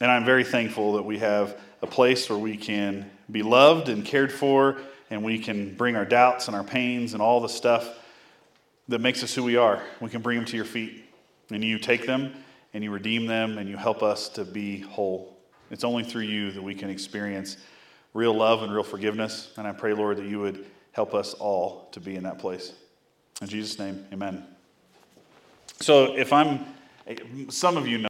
And I'm very thankful that we have a place where we can be loved and cared for, and we can bring our doubts and our pains and all the stuff that makes us who we are. We can bring them to your feet, and you take them and you redeem them and you help us to be whole. It's only through you that we can experience real love and real forgiveness. And I pray, Lord, that you would help us all to be in that place. In Jesus' name, amen. So if I'm, some of you know.